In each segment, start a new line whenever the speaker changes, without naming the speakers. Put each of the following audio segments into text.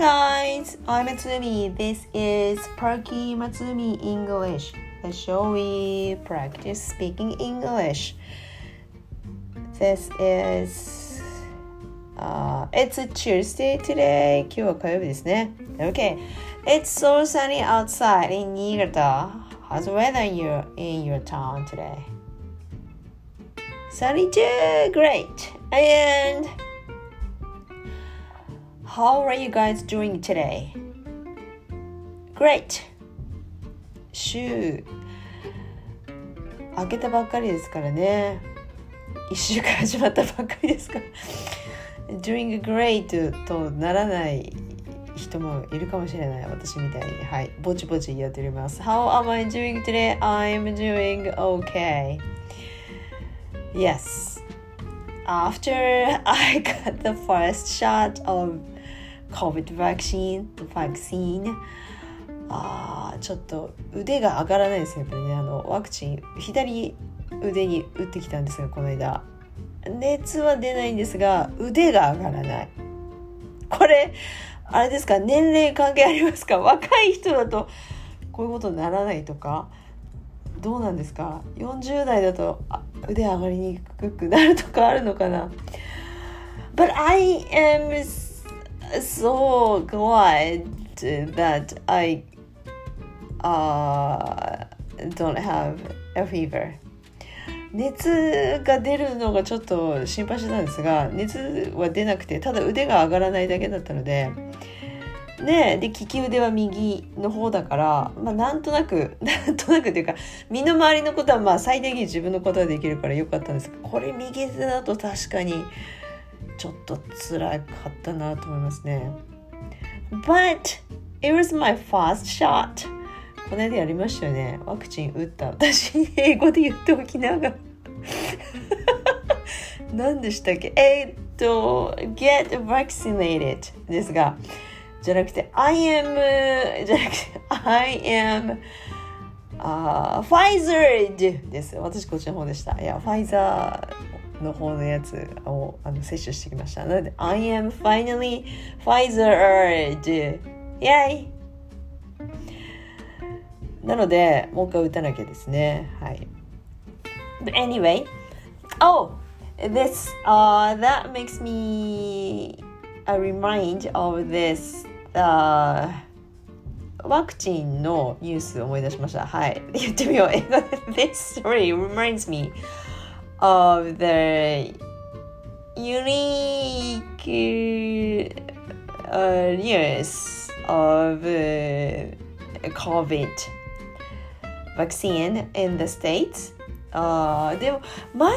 guys, I'm Matsumi. This is Perky Matsumi English, the show we practice speaking English. This is uh, it's a Tuesday today. 今日は火曜日ですね。Okay, it's so sunny outside in Niigata. How's the weather you in your town today? Sunny too, great. And how are you guys doing today? Great! 週明けたばっかりですからね。1週間始まったばっかりですから。Doing great とならない人もいるかもしれない。私みたいに。はい。ぼちぼちやっております。How am I doing today? I'm doing okay. Yes. After I got the first shot of COVID vaccine, vaccine. あちょっと腕が上がらないですねやっぱりね。あのワクチン左腕に打ってきたんですがこの間。熱は出ないんですが腕が上がらない。これあれですか年齢関係ありますか？若い人だとこういうことにならないとかどうなんですか？40代だと腕上がりにくくなるとかあるのかな？But I am so glad that I uh, don't have a fever. 熱が出るのがちょっと心配してたんですが熱は出なくてただ腕が上がらないだけだったのでねで利き腕は右の方だから、まあ、なんとなく なんとなくっていうか身の回りのことはまあ最低限自分のことはできるからよかったんですがこれ右手だと確かにちょっと辛かったなと思いますね。But it was my first shot. この間やりましたよね。ワクチン打った。私、英語で言っておきながら。何でしたっけ？えっと、get vaccinated ですが、じゃなくて、I am, じゃなくて、I am, uh, Pfizer です。私こっちの方でした。いや、ファイザーの方のやつをあの摂取してきました。なので、I am finally Pfizer-ed イェイなので、もう一回打たなきゃですね。はい。But anyway, oh, this, uh, that makes me a remind of this, uh, ワクチンのニュースを思い出しました。はい。言ってみよう。英語で This story reminds me of the unique uh, news of uh, COVID vaccine in the States. あでも前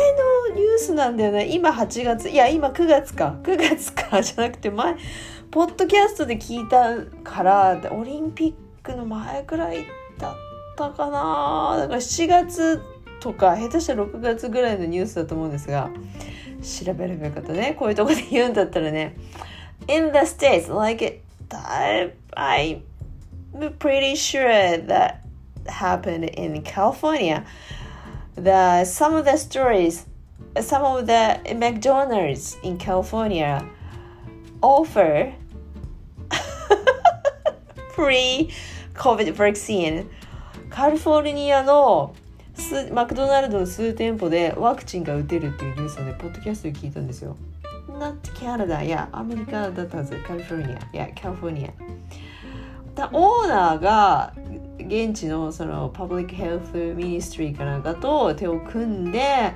のニュースなんだよね。今8月いや今9月か。9月か。じゃなくて前ポッドキャストで聞いたからオリンピックの前くらいだったかな。だから7月とか下手したら6月ぐらいのニュースだと思うんですが調べればよかったねこういうとこで言うんだったらね In the States like it I'm pretty sure that happened in California the some of the stories some of the McDonald's in California offer free COVID vaccine カリフォルニアのマクドナルドの数店舗でワクチンが打てるっていうニュースをね、ポッドキャストで聞いたんですよ。Not Canada, いや、アメリカだったはず、カリフォルニア、いや、カリフォルニア。オーナーが現地のその Public Health Ministry かなんかと手を組んで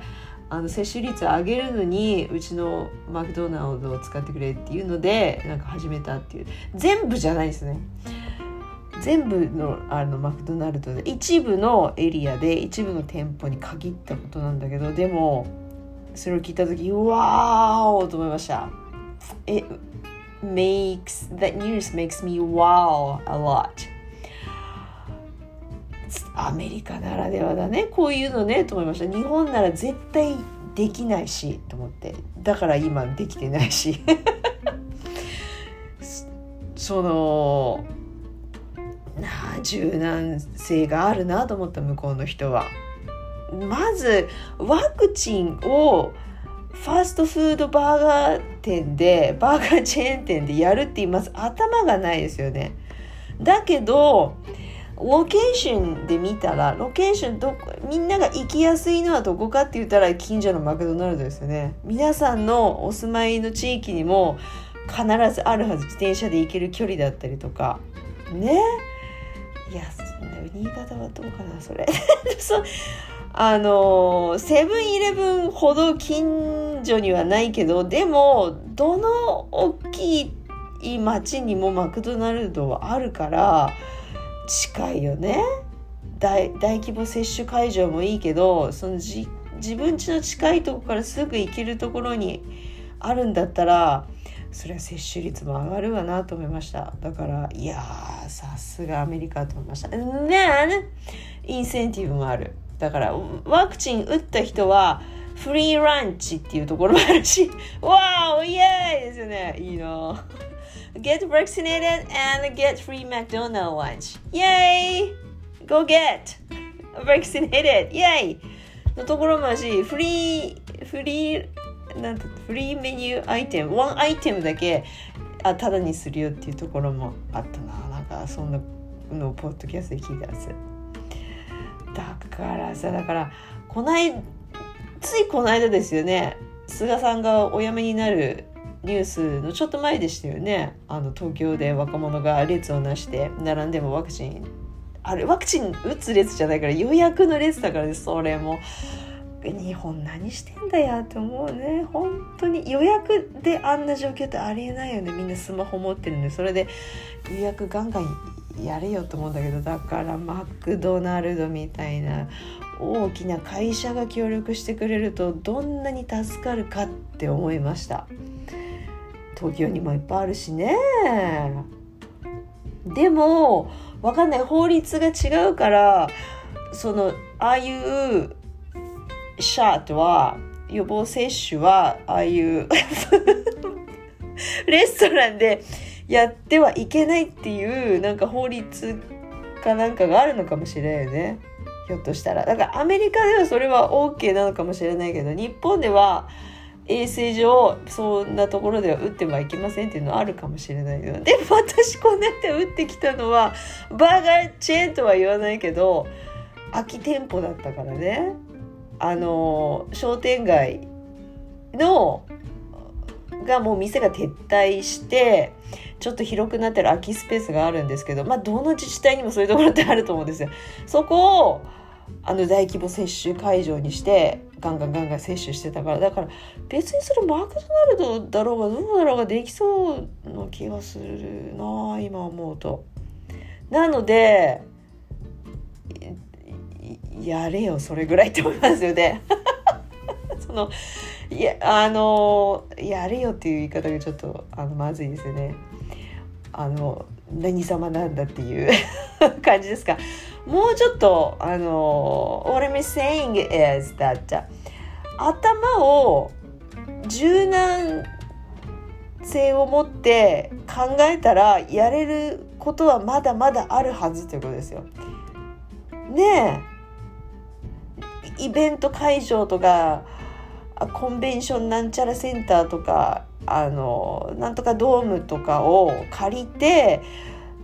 あの接種率を上げるのにうちのマクドナルドを使ってくれっていうのでなんか始めたっていう全部じゃないですね全部のあのマクドナルドで一部のエリアで一部の店舗に限ったことなんだけどでもそれを聞いた時うわーと思いました。It makes that news makes me wow a lot. アメリカならではだねこういうのねと思いました日本なら絶対できないしと思ってだから今できてないし その柔軟性があるなと思った向こうの人は。まずワクチンをファーストフードバーガー店でバーガーチェーン店でやるって言います。頭がないですよね。だけどロケーションで見たらロケーションどみんなが行きやすいのはどこかって言ったら近所のマクドナルドですよね。皆さんのお住まいの地域にも必ずあるはず。自転車で行ける距離だったりとか。ね。いや新潟はどうかなそれ。そあのセブンイレブンほど近所にはないけどでもどの大きい町にもマクドナルドはあるから近いよね。大大規模接種会場もいいけどそのじ自分家の近いとこからすぐ行けるところにあるんだったらそれは接種率も上がるわなと思いましただからいやさすがアメリカと思いましたねインセンティブもあるだからワクチン打った人はフリーランチっていうところもあるしわーイエーイですよねいいな Get vaccinated and get free McDonald's lunch. Yay! Go get vaccinated! Yay! のところもあるし、フリー、フリー、なんてフリーメニューアイテム、ワンアイテムだけあただにするよっていうところもあったな。なんかそんなのをポッドキャストで聞いたんです。だからさ、だから、こないついこの間ですよね。菅さんがお辞めになるニュースのちょっと前でしたよねあの東京で若者が列をなして並んでもワクチンあれワクチン打つ列じゃないから予約の列だからねそれも日本何してんだよって思うね。本当に予約であんな状況ってありえないよね。みんなスマホ持ってるんで。それで予約ガンガンやれよと思うんだけど。だからマクドナルドみたいな大きな会社が協力してくれるとどんなに助かるかって思いました。東京にもいっぱいあるしね。でも分かんない。法律が違うからそのああいうシャートは予防接種はああいう レストランでやってはいけないっていうなんか法律かなんかがあるのかもしれないよね。ひょっとしたら。だからアメリカではそれは OK なのかもしれないけど日本では衛生上そんなところでは打ってはいけませんっていうのはあるかもしれないけどでも私この間打ってきたのはバーガーチェーンとは言わないけど空き店舗だったからね。あの商店街のがもう店が撤退してちょっと広くなってる空きスペースがあるんですけどまあどの自治体にもそういうところってあると思うんですよ。そこをあの大規模接種会場にしてガンガンガンガン接種してたからだから別にそれマクドナルドだろうがどうだろうができそうな気がするな今思うと。なのでやれよそれぐらいって思いますよね。そのいやあのやれよっていう言い方がちょっとあのまずいですよね。あの何様なんだっていう 感じですか。もうちょっとあの What I'm saying is that 頭を柔軟性を持って考えたらやれることはまだまだあるはずということですよ。ねえイベント会場とかコンベンションなんちゃらセンターとかあのなんとかドームとかを借りて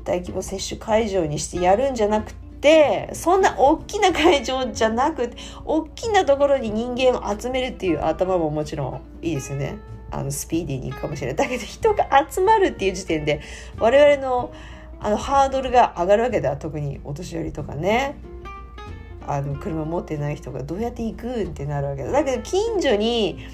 大規模接種会場にしてやるんじゃなくてそんな大きな会場じゃなくて大きなところに人間を集めるっていう頭ももちろんいいですよね。あのスピーディーに行くかもしれない。だけど人が集まるっていう時点で我々のあのハードルが上がるわけだ特にお年寄りとかねあの車持ってない人がどうやって行くってなるわけだけど近所に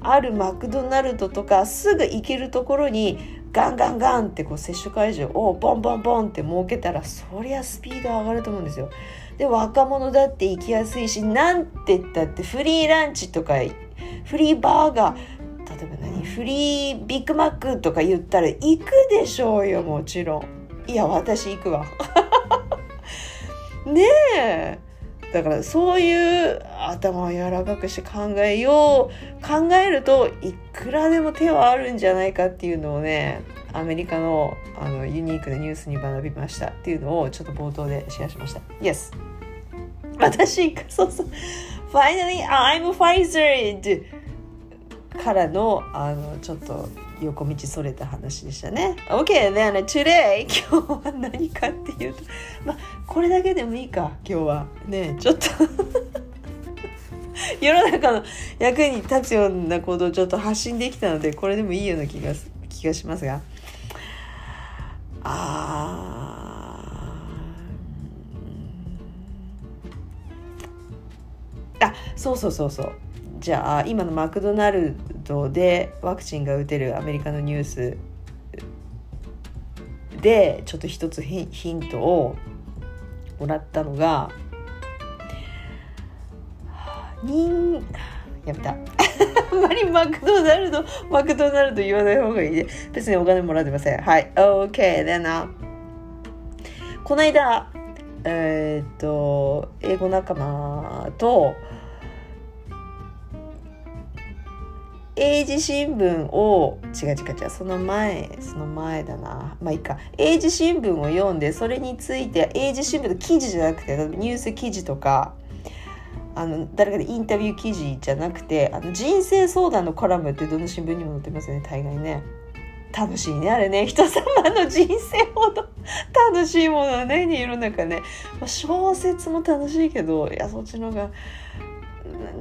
あるマクドナルドとかすぐ行けるところにガンガンガンってこう接種会場をボンボンボンって設けたらそりゃスピード上がると思うんですよ。で若者だって行きやすいしなんて言ったってフリーランチとかフリーバーガー例えば何フリービッグマックとか言ったら行くでしょうよもちろん。いや私行くわ。ねえだからそういう頭を柔らかくして考えよう考えるといくらでも手はあるんじゃないかっていうのをねアメリカのあのユニークなニュースに学びましたっていうのをちょっと冒頭でシェアしました。Yes! 私、そうそう。Finally, I'm Pfizer! からのあのちょっと横道それた話でしたね。OK, then today 今日は何かっていうとまあこれだけでもいいか今日は。ねちょっと。世の中の役に立つようなことをちょっと発信できたのでこれでもいいような気が気がしますが。ああそうそうそうそう。じゃあ今のマクドナルドでワクチンが打てるアメリカのニュースでちょっと一つヒントをもらったのが人やめた。あんまりマクドナルドマクドナルド言わない方がいいね。別にお金もらってません。はい。OK でなこの間えー、っと英語仲間と英字新聞を違う違う違うその前その前だな。まあいいか。英字新聞を読んでそれについて英字新聞の記事じゃなくてニュース記事とかあの誰かでインタビュー記事じゃなくてあの人生相談のコラムってどの新聞にも載ってますよね大概ね。楽しいねあれね。人様の人生ほど楽しいものはね世の中ね、まあ、小説も楽しいけどいやそっちの方が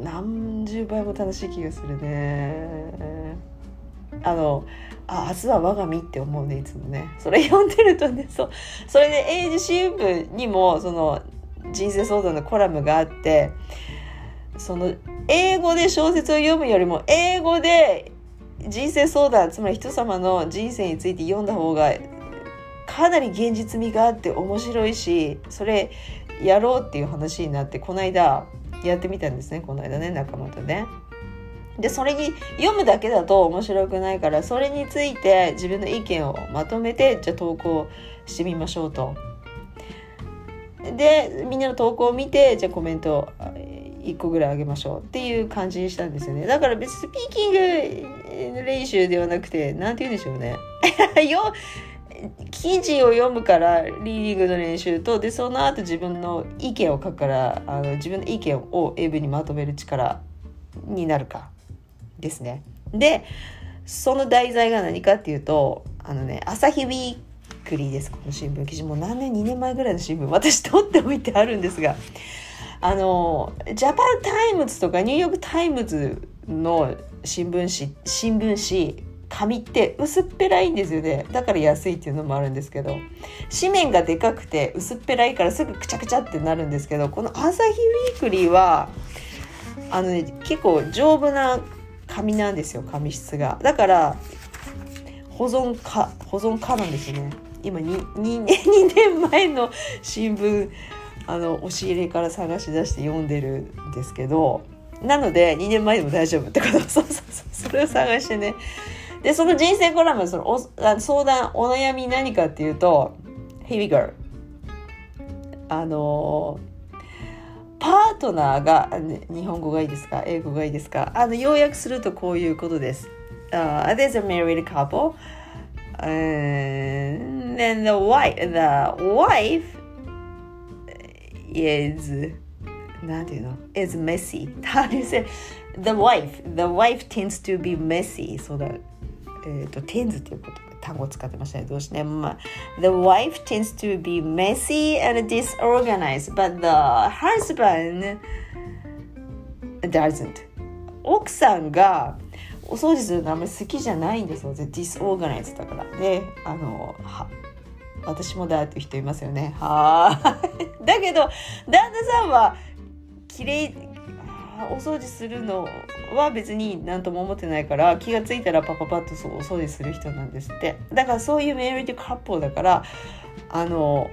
何十倍も楽しい気がするね。あのあ明日は我が身って思うねいつもね。それ読んでるとねそうそれで英字新聞にもその人生相談のコラムがあってその英語で小説を読むよりも英語で人生相談つまり人様の人生について読んだ方がかなり現実味があって面白いしそれやろうっていう話になってこの間やってみたんですねこの間ね仲間とね。でそれに読むだけだと面白くないからそれについて自分の意見をまとめてじゃあ投稿してみましょうと。でみんなの投稿を見てじゃあコメント1個ぐらいあげましょうっていう感じにしたんですよねだから別にスピーキング練習ではなくて何て言うんでしょうね よ記事を読むからリーディングの練習とでその後自分の意見を書くからあの自分の意見を英文にまとめる力になるかですね。でその題材が何かっていうとあのね朝日ウィークリーです。この新聞記事もう何年2年前ぐらいの新聞私取っておいてあるんですがあのジャパンタイムズとかニューヨークタイムズの新聞紙新聞紙紙って薄っぺらいんですよね。だから安いっていうのもあるんですけど。紙面がでかくて薄っぺらいからすぐくちゃくちゃってなるんですけどこの朝日ウィークリーはあのね結構丈夫な紙なんですよ紙質が。だから保存か保存可なんですね。今 2, 2, 2年前の新聞あの押し入れから探し出して読んでるんですけど。なので2年前でも大丈夫ってこと。そうそうそう。それを探してね。でその人生コラムそのお相談お悩み何かっていうと「Here we go」あのパートナーが、日本語がいいですか英語がいいですかあの要約するとこういうことです。Uh, there's a married couple and then the wife the wife is なんていうの is messy how do you say the wife the wife tends to be messy そうだえっ、ー、と tends っていうこと単語を使ってましたねどうしてね、まあ、the wife tends to be messy and disorganized but the husband doesn't 奥さんがお掃除するのあんまり好きじゃないんですよ。ディスオーガナイズだから。で、あの、は私もだっていう人いますよね。はあ。だけど、旦那さんは、綺麗お掃除するのは別に何とも思ってないから気が付いたらパパパッとそうお掃除する人なんですって。だからそういうメリットカップだからあの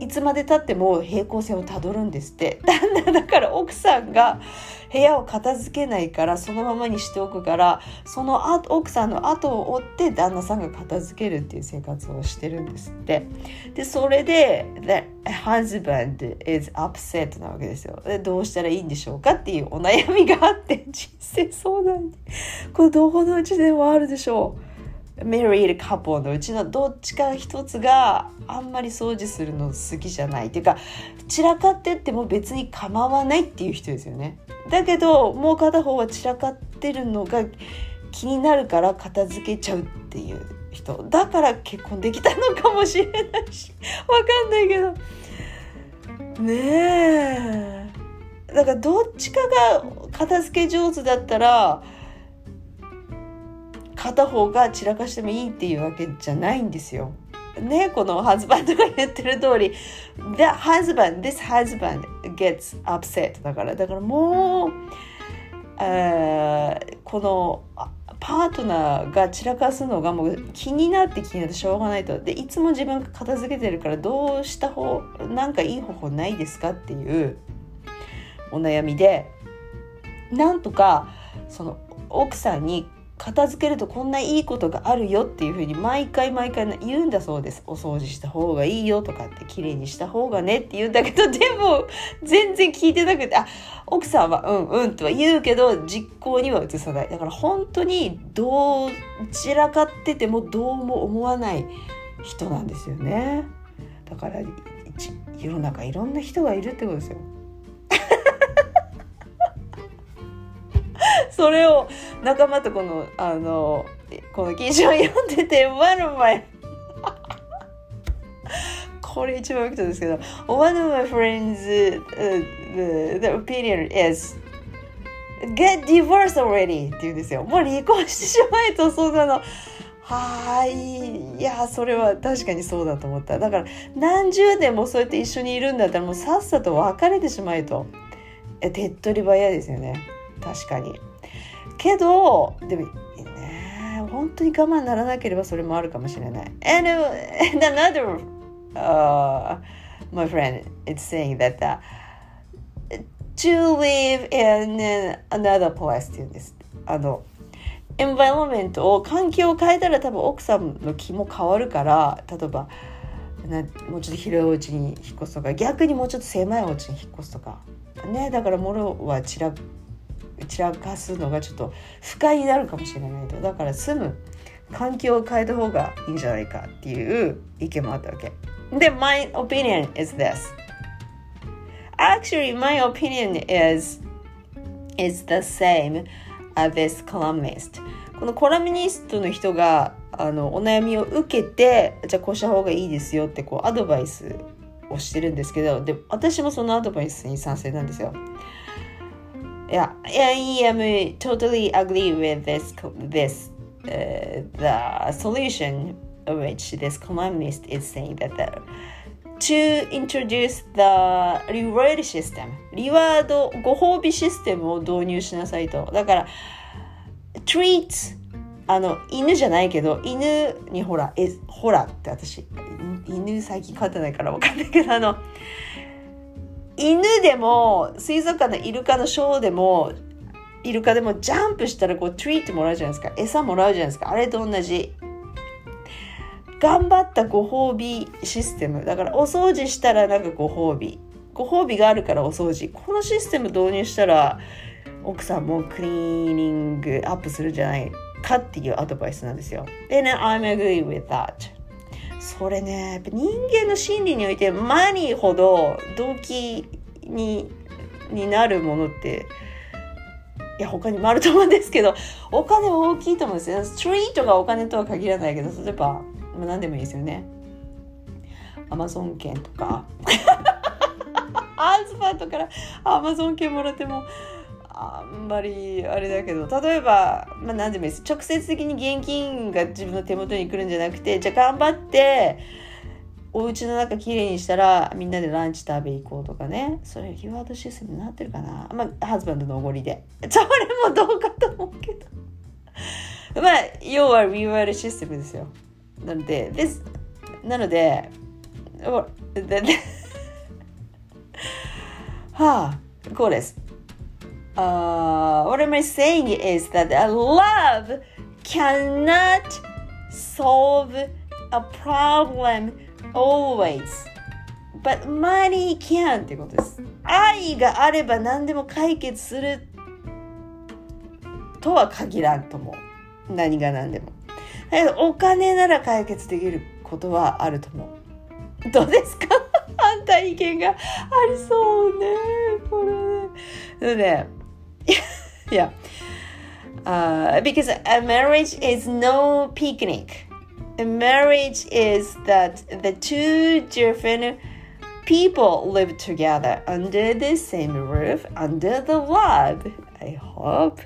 いつまでたっても平行線をたどるんですって。旦那だから奥さんが部屋を片付けないからそのままにしておくからその後奥さんの後を追って旦那さんが片付けるっていう生活をしてるんですって。でそれで The husband is upset なわけですよ。でどうしたらいいんでしょうかっていうお悩みがあって。人生相談に。これどこのうちでもあるでしょう。メリーカップのうちのどっちか一つがあんまり掃除するの好きじゃない。っていうか散らかってっても別に構わないっていう人ですよね。だけどもう片方は散らかってるのが気になるから片付けちゃうっていう人。だから結婚できたのかもしれないし。わかんないけど。ねえ。だからどっちかが片付け上手だったら片方が散らかしてもいいっていうわけじゃないんですよ。ね、このハズバンドが言ってる通り。The husband, this husband gets upset だから。だからもう、えー、このパートナーが散らかすのがもう気になって気になってしょうがないと。でいつも自分が片付けてるからどうした方なんかいい方法ないですかっていう。お悩みで。なんとかその奥さんに片付けるとこんないいことがあるよっていうふうに毎回毎回言うんだそうです。お掃除した方がいいよとかって綺麗にした方がねって言うんだけどでも全然聞いてなくてあ 奥さんはうんうんとは言うけど実行には移さない。だから本当にどう散らかっててもどうも思わない人なんですよね。だから世の中いろんな人がいるってことですよ。それを仲間とこのあのこの記事を読んでて one of my これ一番大きいですけど one of my friends、uh, the, the opinion is get divorced already って言うんですよ。もう離婚してしまえとそんなの。はい。いやそれは確かにそうだと思った。だから何十年もそうやって一緒にいるんだったらもうさっさと別れてしまえと。手っ取り早いですよね。確かにけどでもね本当に我慢ならなければそれもあるかもしれない。And, and another、uh, my friend is saying that、uh, to live in another place って言うんです。あのエンバイロメントを環境を変えたら多分奥さんの気も変わるから例えばなもうちょっと広いお家に引っ越すとか逆にもうちょっと狭いお家に引っ越すとかねだから物は散ら散らかすのがちょっと不快になるかもしれないとだから住む環境を変えた方がいいんじゃないかっていう意見もあったわけ。で my opinion is this. Actually my opinion is is the same as this columnist. このコラムニストの人があのお悩みを受けてじゃあこうした方がいいですよってこうアドバイスをしてるんですけどで私もそのアドバイスに賛成なんですよ。Yeah, I am totally agree with this this uh, the solution which this columnist is saying that the, to introduce the reward system リワードご褒美システムを導入しなさいとだから treat あの犬じゃないけど犬にほらえほらって私犬最近飼ってないから分かんないけどあの犬でも水族館のイルカのショーでもイルカでもジャンプしたらこうトリートもらうじゃないですか。餌もらうじゃないですか。あれと同じ。頑張ったご褒美システム。だからお掃除したらなんかご褒美。ご褒美があるからお掃除。このシステム導入したら奥さんもクリーニングアップするんじゃないかっていうアドバイスなんですよ。でね、I'm agree with that. それね、やっぱ人間の心理においてマニーほど動機にになるものっていや他にもあると思うんですけどお金は大きいと思うんですよ。ストリートがお金とは限らないけど例えば、まあ、何でもいいですよね。アマゾン券とかアズバートからアマゾン券もらってもあんまりあれだけど例えば、まあ、何でもいいです。直接的に現金が自分の手元に来るんじゃなくてじゃあ頑張ってお家の中きれいにしたらみんなでランチ食べ行こうとかね。それリワードシステムになってるかな。まあハズバンドのおごりで。それもどうかと思うけど。まあ要はリワードシステムですよ。なのでですなので はあこうです。Uh, what am I saying is that love cannot solve a problem always. But money can ってことです。愛があれば何でも解決するとは限らんと思う。何が何でも。だけどお金なら解決できることはあると思うどうですか？反対意見がありそうねこれねね いや uh, because a marriage is no picnic. A marriage is that the two different people live together under the same roof under the love i hope.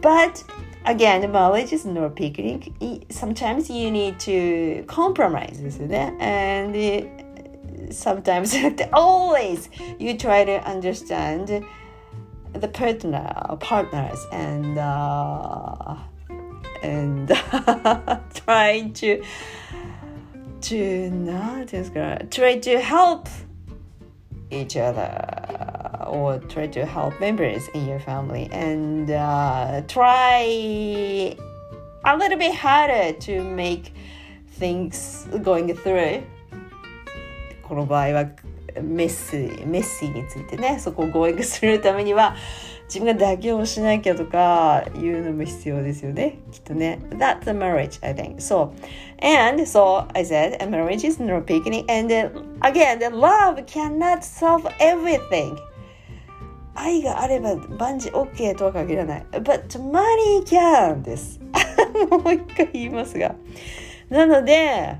But again marriage is no picnic. Sometimes you need to compromise isn't it? and sometimes always you try to understand the partner partners and uh, and try to to not try to help each other or try to help members in your family and uh, try a little bit harder to make things going through この場合は メッシメッシーについてねそこを合意するためには自分が妥協しなきゃとかいうのも必要ですよねきっとね That's a marriage I think so and so I said a marriage is not picnic and again the love cannot solve everything 愛があれば万事 OK とは限らない but money can ですもう一回言いますがなので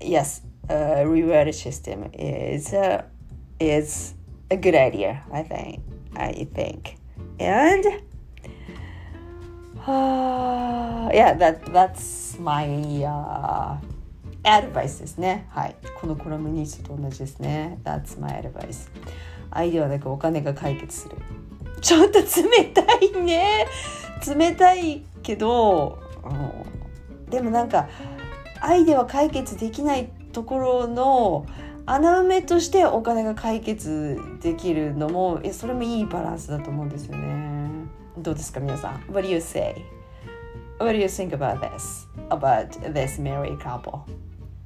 Yes uh, reward system is uh, is a good idea. I think. I think, and uh, yeah, that that's my uh, advice ですね。はい、このコラムニストと同じですね。That's my advice. 愛ではなくお金が解決する。ちょっと冷たいね。冷たいけど、うん、でもなんか愛では解決できないってところの穴埋めとしてお金が解決できるのもそれもいいバランスだと思うんですよね。どうですか皆さん ?What do you say? What do you think about this? About this married couple?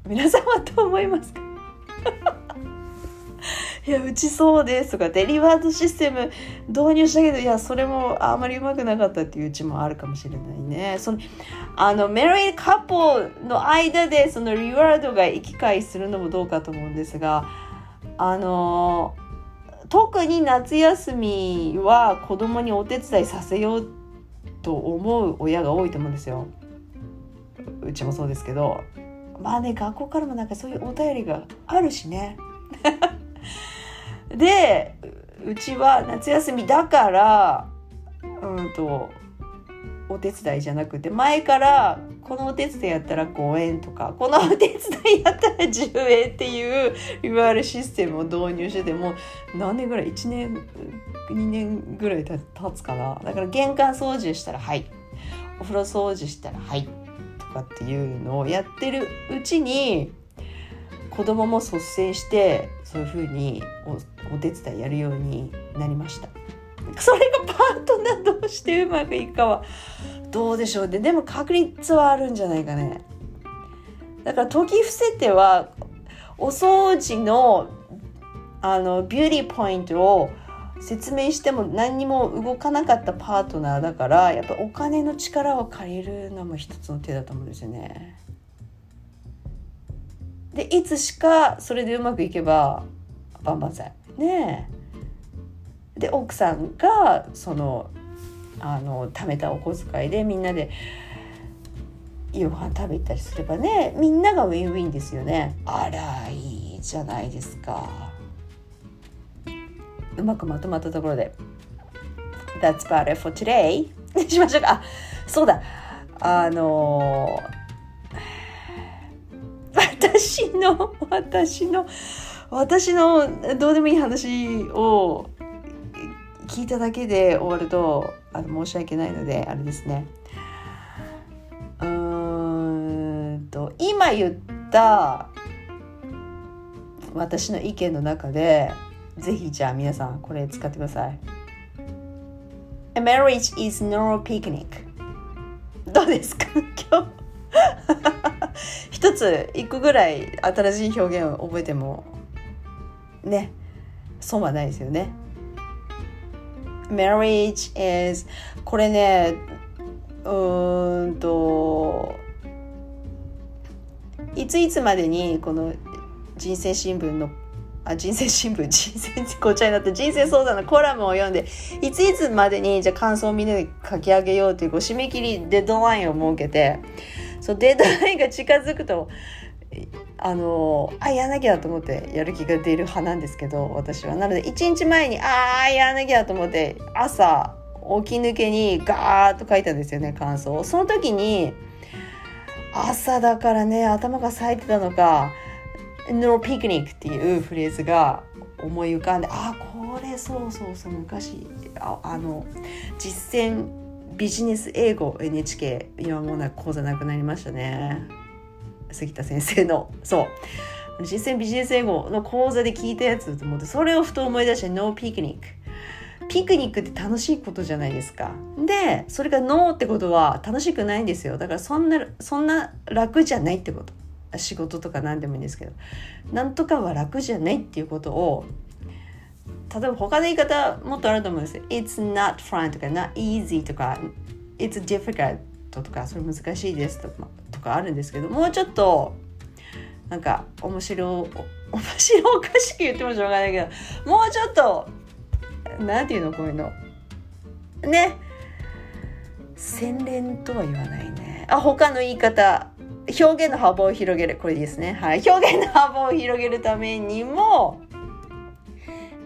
皆さんはどう思いますか？いや、うちそうですとかデリワードシステム導入したけど、いや、それもあまりうまくなかったっていううちもあるかもしれないね。その、あの、メリーカップの間でそのリワードが行き来するのもどうかと思うんですが、あの、特に夏休みは子供にお手伝いさせようと思う親が多いと思うんですよ。うちもそうですけど。まあね、学校からもなんかそういうお便りがあるしね。でうちは夏休みだからうんとお手伝いじゃなくて前からこのお手伝いやったら5円とかこのお手伝いやったら10円っていういわゆるシステムを導入してても何年ぐらい？1年2年ぐらい経つかな。だから玄関掃除したらはい。お風呂掃除したらはい。とかっていうのをやってるうちに子供も率先してそういうふうにお手伝いやるようになりました。それがパートナーどうしてうまくいくかはどうでしょうね。でも確率はあるんじゃないかね。だから時伏せてはお掃除のあのビューティーポイントを説明しても何にも動かなかったパートナーだからやっぱお金の力を借りるのも一つの手だと思うんですよね。でいつしかそれでうまくいけば万々歳。ねえ。で奥さんがそのあの貯めたお小遣いでみんなで夕飯食べたりすればねみんながウィンウィンですよね。あらいいじゃないですか。うまくまとまったところで。That's about it for today しましょうか。あそうだ。あの私の私の私のどうでもいい話を聞いただけで終わるとあの申し訳ないのであれですね。うんと今言った私の意見の中でぜひじゃあ皆さんこれ使ってください。A marriage is no picnic どうですか？今日。一つ一個ぐらい新しい表現を覚えてもね損はないですよね。marriage is これねうんといついつまでにこの人生新聞のあ人生新聞 人生ごちゃになって人生相談のコラムを読んでいついつまでにじゃあ感想をみんなで書き上げようというこう締め切りデッドラインを設けてそうデッドラインが近づくとあのあやらなきゃと思ってやる気が出る派なんですけど私は。なので1日前にああやらなきゃと思って朝起き抜けにガーッと書いたんですよね感想その時に朝だからね頭が冴えてたのか「No picnic」っていうフレーズが思い浮かんであこれそうそうそう昔ああの実践ビジネス英語 NHK 今もうな講座なくなりましたね杉田先生のそう実践ビジネス英語の講座で聞いたやつと思ってそれをふと思い出して「No picnic」ピクニックって楽しいことじゃないですか。で、それがノーってことは楽しくないんですよ。だからそんな、そんな楽じゃないってこと。仕事とか何でもいいんですけど。なんとかは楽じゃないっていうことを、例えば他の言い方もっとあると思うんです。よ。It's not fun とか not easy とか It's difficult とかそれ難しいですとかとかあるんですけど、もうちょっとなんか面白、面白おかしく言ってもしょうがないけど、もうちょっとなんていうのこういうの。ね。洗練とは言わないね。あ他の言い方。表現の幅を広げる。これですね。はい。表現の幅を広げるためにも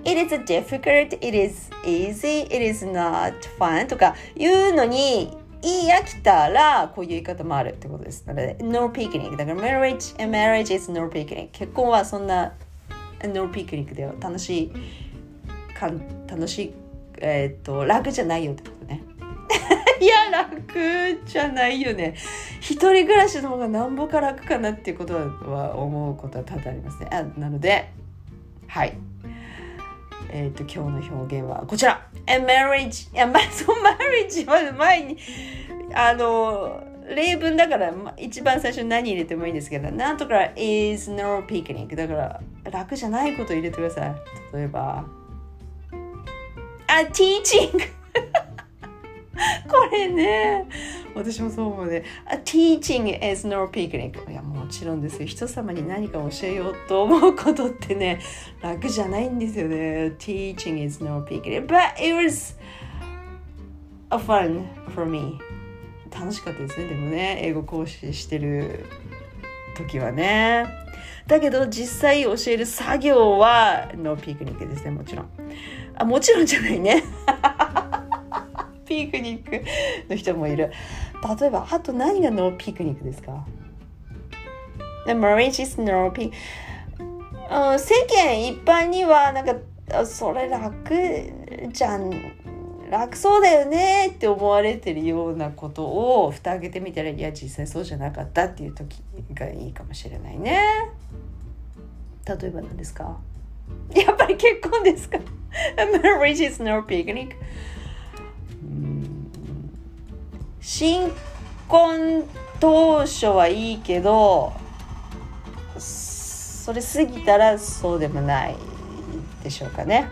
It is difficult, it is easy, it is not fun とか言うのに言い飽きたらこういう言い方もあるってことです。なので No picnic だから marriage, marriage is no picnic 結婚はそんな No picnic では楽しいかん楽しい、えー、っと楽じゃないよってことね。いや楽じゃないよね。一人暮らしの方がなんぼか楽かなっていうことは思うことは多々ありますね。あなのではい。えっ、と今日の表現はこちら A marriage いやまそのマリッジは前にあの例文だから一番最初に何入れてもいいんですけどなんとか is no picnic だから楽じゃないこと入れてください例えばあ、teaching! これね、私もそう思うね。A teaching is no picnic. いや、もうちろんですよ。人様に何か教えようと思うことってね、楽じゃないんですよね。Teaching is no picnic. But it was a fun for me. 楽しかったですね。でもね、英語講師してる時はね。だけど実際教える作業はノーピクニックですね、もちろん。あもちろんじゃないね ピクニックの人もいる例えばあと何がノーピクニックですか？The marriage is no pic 世間一般にはなんかそれ楽じゃん楽そうだよねって思われてるようなことを蓋開けてみたらいや実際そうじゃなかったっていう時がいいかもしれないね例えば何ですかやっぱり結婚ですか Marriage is no picnic 新婚当初はいいけどそれ過ぎたらそうでもないでしょうかね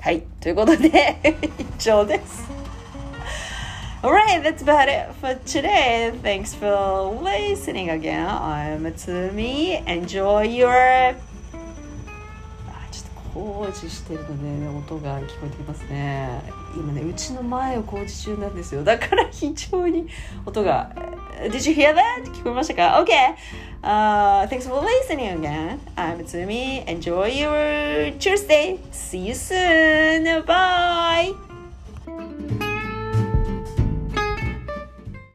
はいということで以上です Alright, that's about it for today. Thanks for listening again. I'm Tsumi. Enjoy your 工事してるので、ね、音が聞こえてきますね今ねうちの前を工事中なんですよだから非常に音が Did you hear that? 聞こえましたか ?OK! Uh, thanks for listening again. I'm Tsumi. Enjoy your Tuesday. See you soon. Bye!